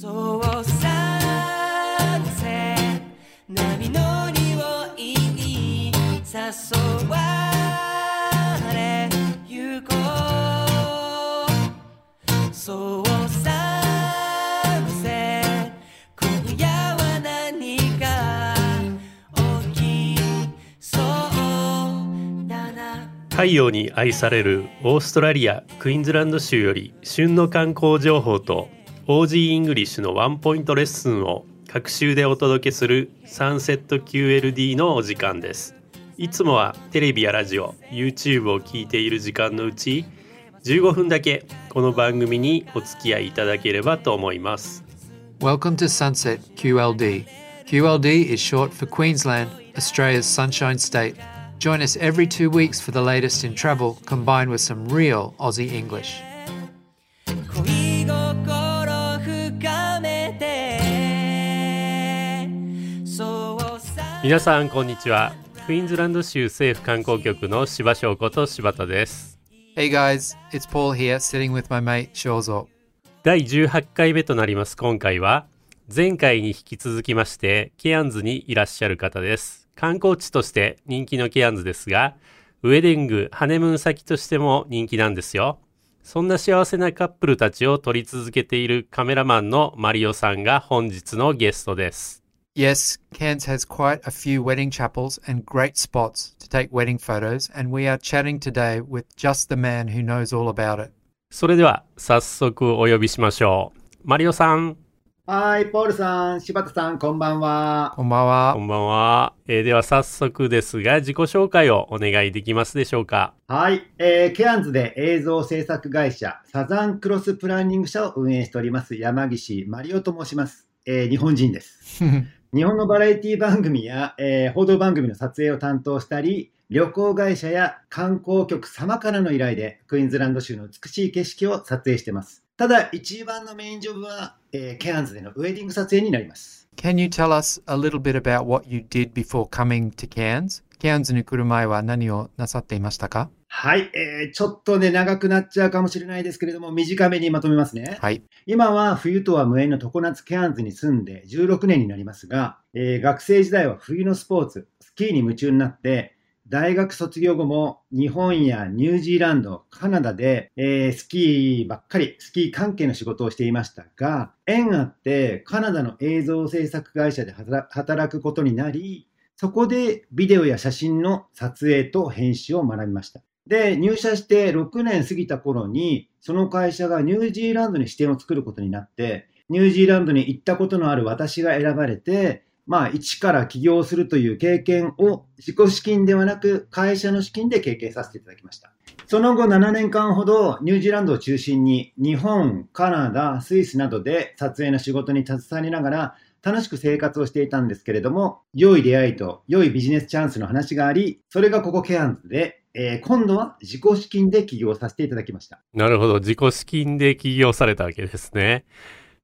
そうさせ波の匂いに誘われゆこうそうさせ今夜は何か起きそうだな太陽に愛されるオーストラリアクイーンズランド州より旬の観光情報と OG イングリッシュのワンポイントレッスンを各週でお届けするサンセット QLD のお時間ですいつもはテレビやラジオ YouTube を聞いている時間のうち15分だけこの番組にお付き合いいただければと思います Welcome to Sunset QLD. QLD is short for Queensland, Australia's Sunshine State. Join us every two weeks for the latest in travel combined with some real Aussie English. 皆さんこんにちは。クイーンズランド州政府観光局の柴翔子と柴田です。Hey guys, it's Paul here sitting with my mate Shozo. 第18回目となります。今回は前回に引き続きましてケアンズにいらっしゃる方です。観光地として人気のケアンズですがウェディングハネムーン先としても人気なんですよ。そんな幸せなカップルたちを撮り続けているカメラマンのマリオさんが本日のゲストです Yes, Cairns has quite a few wedding chapels and great spots to take wedding photos, and we are chatting today with just the man who knows all about it. それでは早速お呼びしましょうマリオさんはい、ポールさん、柴田さん、こんばんは。こんばんはこんばんは、えーでは早速ですが自己紹介をお願いできますでしょうかはい、えー、ケアンズで映像制作会社、サザンクロスプランニング社を運営しております、山岸マリオと申します。えー日本人です。日本のバラエティ番組や、えー報道番組の撮影を担当したり、旅行会社や観光局様からの依頼で、クイーンズランド州の美しい景色を撮影してます。ただ、一番のメインジョブは、えーケアンズでのウェディング撮影になります。Can you tell us a little bit about what you did before coming to Cairns? ケアンズに来る前は何をなさっていましたか？はい、えーちょっとね、長くなっちゃうかもしれないですけれども、短めにまとめますね。はい。今は冬とは無縁の常夏ケアンズに住んで16年になりますが、えー学生時代は冬のスポーツ、スキーに夢中になって、大学卒業後も日本やニュージーランド、カナダで、えースキーばっかり、スキー関係の仕事をしていましたが、縁あってカナダの映像制作会社で働働くことになり、そこでビデオや写真の撮影と編集を学びました。で、入社して6年過ぎた頃に、その会社がニュージーランドに支店を作ることになって、ニュージーランドに行ったことのある私が選ばれて、まあ、一から起業するという経験を自己資金ではなく会社の資金で経験させていただきました。その後7年間ほどニュージーランドを中心に日本、カナダ、スイスなどで撮影の仕事に携わりながら楽しく生活をしていたんですけれども、良い出会いと良いビジネスチャンスの話があり、それがここケアンズで、えー今度は自己資金で起業させていただきました。なるほど自己資金で起業されたわけですね、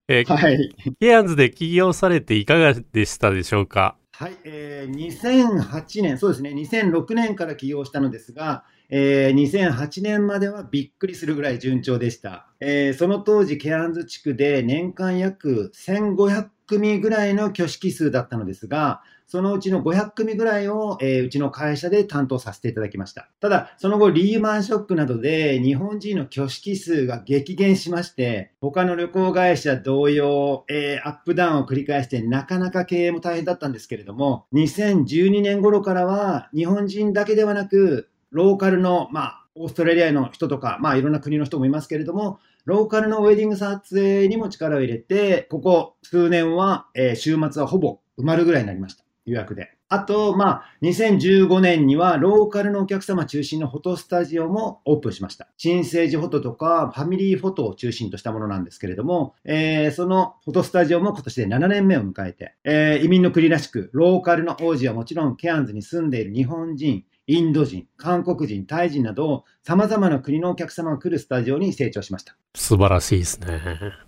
えーはい。ケアンズで起業されていかがでしたでしょうか？はい、えー2008年、そうですね、2006年から起業したのですが、えー2008年まではびっくりするぐらい順調でした。えーその当時、ケアンズ地区で年間約1500組ぐらいの挙式数だったのですが、そのうちの500組ぐらいを、えーうちの会社で担当させていただきました。ただ、その後、リーマンショックなどで日本人の挙式数が激減しまして、他の旅行会社同様、えーアップダウンを繰り返して、なかなか経営も大変だったんですけれども、2012年頃からは、日本人だけではなく、ローカルの、まあ、オーストラリアの人とか、まあ、いろんな国の人もいますけれども、ローカルのウェディング撮影にも力を入れて、ここ数年は、えー週末はほぼ埋まるぐらいになりました。予約で。あと、まあ、2015年にはローカルのお客様中心のフォトスタジオもオープンしました。新生児フォトとかファミリーフォトを中心としたものなんですけれども、えーそのフォトスタジオも今年で7年目を迎えて、えー移民の国らしく、ローカルの王子はもちろんケアンズに住んでいる日本人、インド人、韓国人、タイ人など、様々な国のお客様が来るスタジオに成長しました。素晴らしいですね。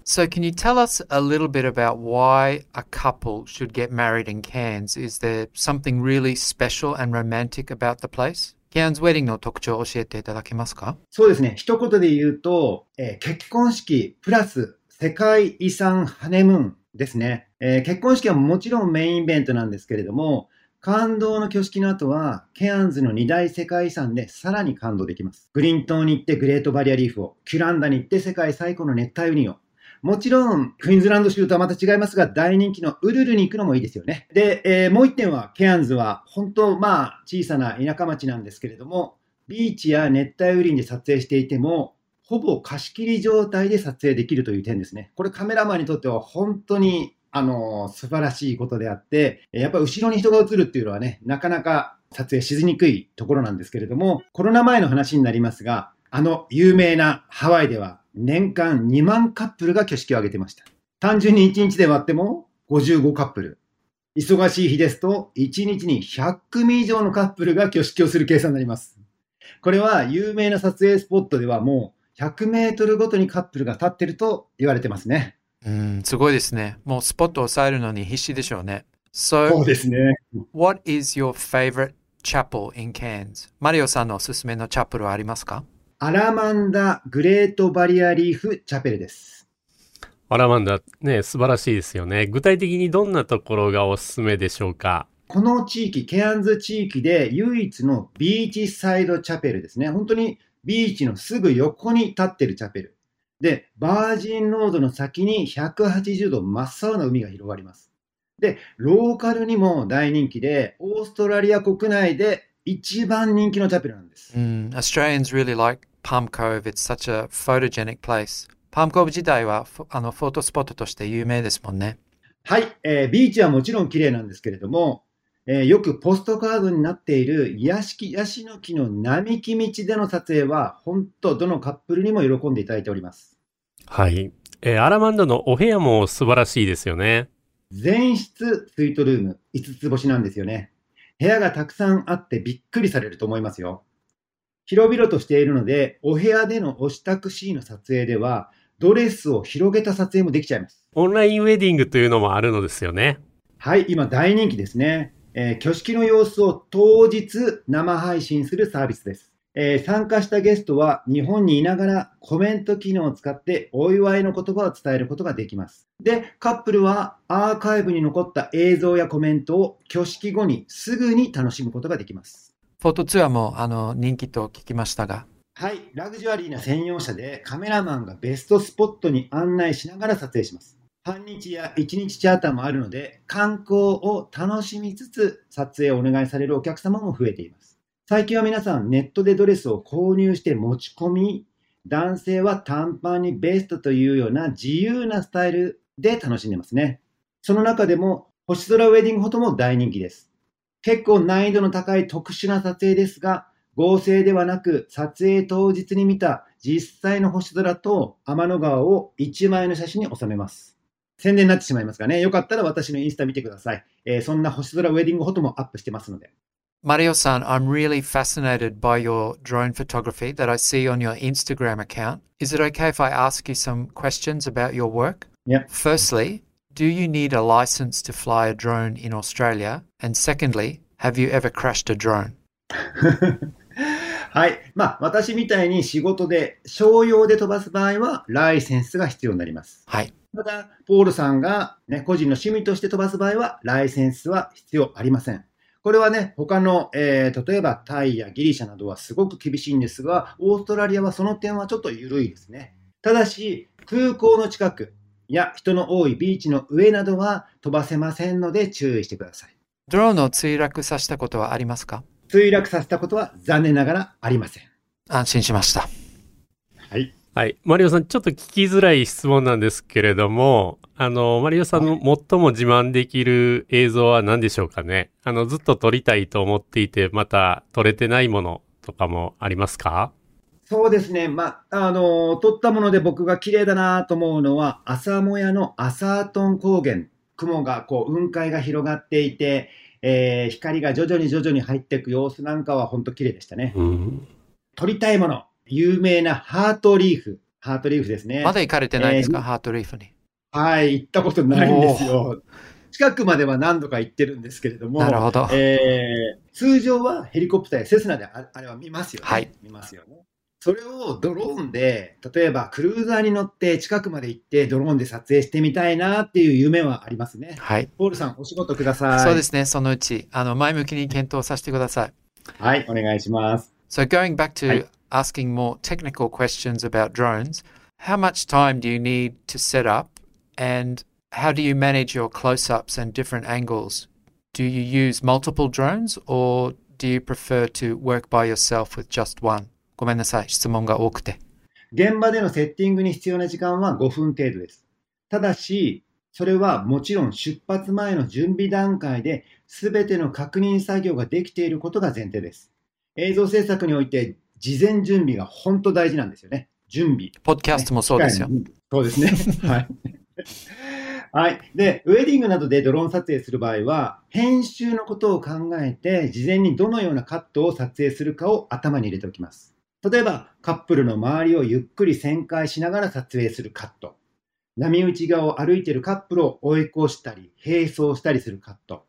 So, can you tell us a little bit about why a couple should get married in Cairns? Is there something really special and romantic about the place? Cairns Wedding の特徴を教えていただけますかそうですね。一言で言うと、えー結婚式プラス世界遺産ハネムーンですね。えー結婚式はもちろんメインイベントなんですけれども、感動の挙式の後は、ケアンズの二大世界遺産でさらに感動できます。グリントに行ってグレートバリアリーフを、キュランダに行って世界最古の熱帯雨林を、もちろん、クイーンズランド州とはまた違いますが、大人気のウルルに行くのもいいですよね。で、えーもう一点は、ケアンズは、本当、まあ、小さな田舎町なんですけれども、ビーチや熱帯雨林で撮影していても、ほぼ貸し切り状態で撮影できるという点ですね。これカメラマンにとっては本当に、あの、素晴らしいことであって、やっぱ後ろに人が映るっていうのはね、なかなか撮影しにくいところなんですけれども、コロナ前の話になりますが、あの有名なハワイでは年間2万カップルが挙式を挙げてました。単純に1日で割っても55カップル。忙しい日ですと1日に100組以上のカップルが挙式をする計算になります。これは有名な撮影スポットではもう100メートルごとにカップルが立ってると言われてますね。うん、すごいですね。もうスポットを抑えるのに必死でしょうね。そ So, うですね。what is your favorite chapel in Cairns? マリオさんのおすすめのチャペルはありますか？アラマンダ・グレート・バリアリーフ・チャペルです。アラマンダ、ね、素晴らしいですよね。具体的にどんなところがおすすめでしょうか？この地域、ケアンズ地域で唯一のビーチサイドチャペルですね。本当にビーチのすぐ横に立ってるチャペル。で、バージンロードの先に180度真っ青な海が広がります。で、ローカルにも大人気で、オーストラリア国内で一番人気のチャペルなんです。うん、Australians really like Palm Cove. It's such a photogenic place. パームコーブ自体はあのフォトスポットとして有名ですもんね。はい、えービーチはもちろん綺麗なんですけれども、えーよくポストカードになっているヤシキヤシの木の並木道での撮影は、本当どのカップルにも喜んでいただいております。はい。えーアラマンダのお部屋も素晴らしいですよね。全室スイートルーム5つ星なんですよね。部屋がたくさんあってびっくりされると思いますよ。広々としているので、お部屋でのお支度シーンの撮影では、ドレスを広げた撮影もできちゃいます。オンラインウェディングというのもあるのですよね。はい、今大人気ですね。えー挙式の様子を当日生配信するサービスです。えー参加したゲストは日本にいながらコメント機能を使ってお祝いの言葉を伝えることができます。で、カップルはアーカイブに残った映像やコメントを挙式後にすぐに楽しむことができます。フォトツアーもあの人気と聞きましたが。はい、ラグジュアリーな専用車でカメラマンがベストスポットに案内しながら撮影します。半日や一日チャーターもあるので、観光を楽しみつつ撮影をお願いされるお客様も増えています。最近は皆さんネットでドレスを購入して持ち込み、男性は短パンにベストというような自由なスタイルで楽しんでますね。その中でも星空ウェディングフォトも大人気です。結構難易度の高い特殊な撮影ですが、合成ではなく撮影当日に見た実際の星空と天の川を1枚の写真に収めます。宣伝になってしまいますがね、よかったら私のインスタ見てください。えーそんな星空ウェディングフォトもアップしてますので。Mario-san, I'm really fascinated by your drone photography that I see on your Instagram account. Is it okay if I ask you some questions about your work? Yeah. Firstly, do you need a license to fly a drone in Australia? And secondly, have you ever crashed a drone? はい。まあ、私みたいに仕事で商用で飛ばす場合は、ライセンスが必要になります。はい。ただ、ポールさんが、ね、個人の趣味として飛ばす場合は、ライセンスは必要ありません。これはね、他の、えー例えばタイやギリシャなどはすごく厳しいんですが、オーストラリアはその点はちょっと緩いですね。ただし、空港の近くや人の多いビーチの上などは飛ばせませんので注意してください。ドローンを墜落させたことはありますか？墜落させたことは残念ながらありません。安心しました。はい。はい。マリオさん、ちょっと聞きづらい質問なんですけれども、あの、マリオさんの最も自慢できる映像は何でしょうかね？あの、ずっと撮りたいと思っていて、また撮れてないものとかもありますか？そうですね。まあ、あの、撮ったもので僕が綺麗だなと思うのは、朝もやのアサートン高原。雲がこう、雲海が広がっていて、えー光が徐々に徐々に入っていく様子なんかは本当綺麗でしたね。うん。撮りたいもの。有名なハートリーフ。ハートリーフですね。まだ行かれてないですか、えーハートリーフに。はい、行ったことないんですよ。近くまでは何度か行ってるんですけれども、なるほど。えー通常はヘリコプターやセスナでああれは見ますよね。はい見ますよね。それをドローンで、例えばクルーザーに乗って近くまで行ってドローンで撮影してみたいなっていう夢はありますね。はい。ポールさん、お仕事ください。そうですね。そのうち、あの、前向きに検討させてください。はい、お願いします。So going back to Right. asking more technical questions about drones, how much time do you need to set up and how do you manage your close-ups and different angles? Do you use multiple drones or do you prefer to work by yourself with just one? ごめんなさい。質問が多くて。現場でのセッティングに必要な時間は5分程度です。ただし、それはもちろん出発前の準備段階で全ての確認作業ができていることが前提です。映像制作において 事前準備が本当大事なんですよね。準備。ポッドキャストもそうですよ。そうですね。はい。はい。で、ウェディングなどでドローン撮影する場合は、編集のことを考えて、事前にどのようなカットを撮影するかを頭に入れておきます。例えば、カップルの周りをゆっくり旋回しながら撮影するカット。波打ち側を歩いているカップルを追い越したり、並走したりするカット。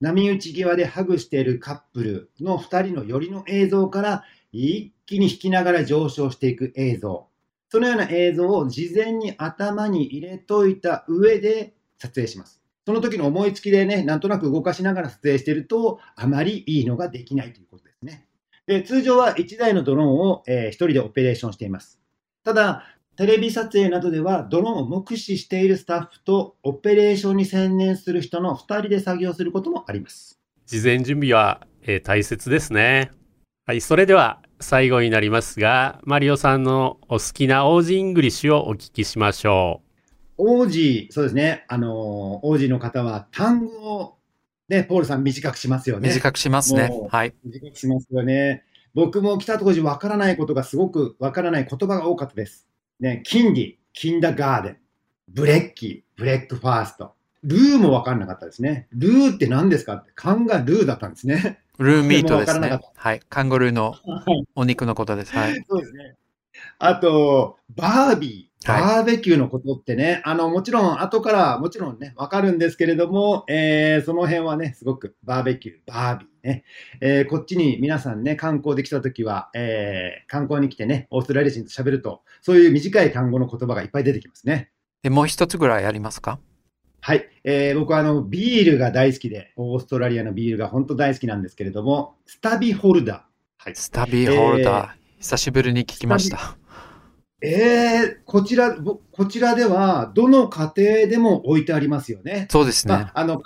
波打ち際でハグしているカップルの2人の寄りの映像から一気に引きながら上昇していく映像。そのような映像を事前に頭に入れといた上で撮影します。その時の思いつきでね、なんとなく動かしながら撮影してると、あまりいいのができないということですね。で通常は1台のドローンを、え1人でオペレーションしています。ただ、テレビ撮影などではドローンを目視しているスタッフとオペレーションに専念する人の2人で作業することもあります。事前準備は、えー大切ですね。はい、それでは最後になりますが、マリオさんのお好きな Aussie English をお聞きしましょう。そうですね、あのオージーの方は単語を、ね、ポールさん短くしますよね。短くしますねはい。短くしますよね。僕も来た当時わからないことがすごくわからない言葉が多かったです。ね、 kindy、kindergarten、brekkie、breakfast。roo もわかんなかったですね。 roo って何ですかって、カンガルーだったんですね。 roo meat ですね。はい。カンゴルーのお肉のことです。はい。そうですね。あと、バービー。はいバーベキューのことってね、あの、もちろん、後から、もちろんね、わかるんですけれども、えーその辺はね、すごく、バーベキュー、バービーね、えーこっちに皆さんね、観光できたときは、えー観光に来てね、オーストラリア人と喋ると、そういう短い単語の言葉がいっぱい出てきますね。で、もう一つぐらいありますか？はい。えー僕はあの、ビールが大好きで、オーストラリアのビールが本当大好きなんですけれども、スタビホルダー。はい。スタビーホルダー。久しぶりに聞きました。えー、こちら、ぼこちらでは、どの家庭でも置いてありますよね。そうですねまあ。あの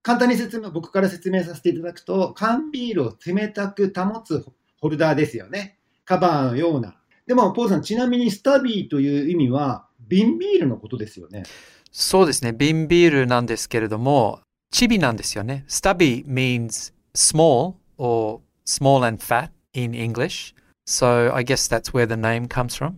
簡単に説明、僕から説明させていただくと、缶ビールを冷たく保つホルダーですよね。カバーのような。でも、ポールさん、ちなみにスタビーという意味は、瓶ビールのことですよね。そうですね。瓶ビールなんですけれども、チビなんですよね。Stubby means small or small and fat in English. So I guess that's where the name comes from.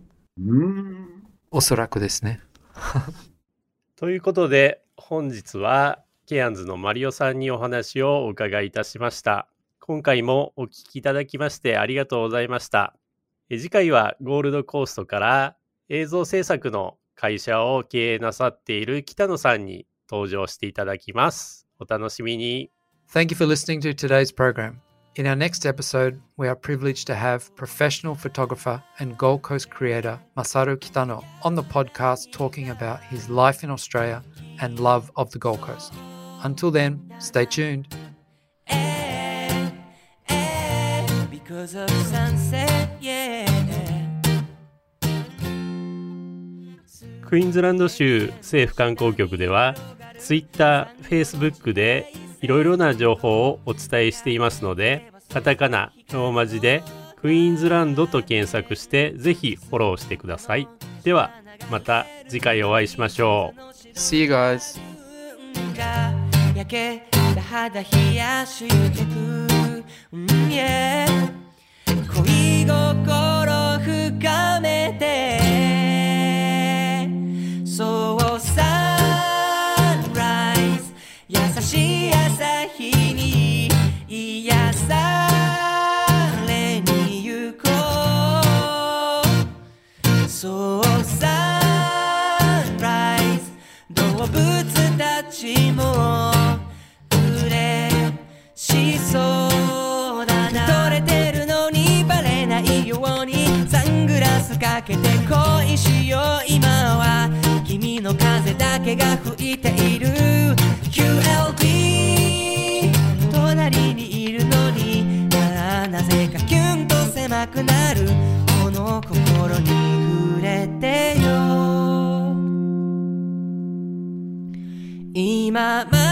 おそらくですね。う。ということで、本日はケアンズのマリオさんにお話をお伺いいたしました。今回もお聞きいただきましてありがとうございました。え次回はゴールドコーストから映像制作の会社を経営なさっている北野さんに登場していただきます。お楽しみに。 Thank you for listening to today's program. In our next episode, we are privileged to have professional photographer and Gold Coast creator Masaru Kitano on the podcast talking about his life in Australia and love of the Gold Coast. Until then, stay tuned. Eh, eh, because of sunset, yeah. クイーンズランド州政府観光局では Twitter、Facebook でいろいろな情報をお伝えしていますのでカタカナ、ローマ字でクイーンズランドと検索してぜひフォローしてください。ではまた次回お会いしましょう。See you guys. が焼けた肌冷やしてく、うん yeah 恋心けて恋しよう。今は君の風だけが吹いている。QLD 隣にいるのになあなぜかキュンと狭くなる。この心に触れてよ。今ま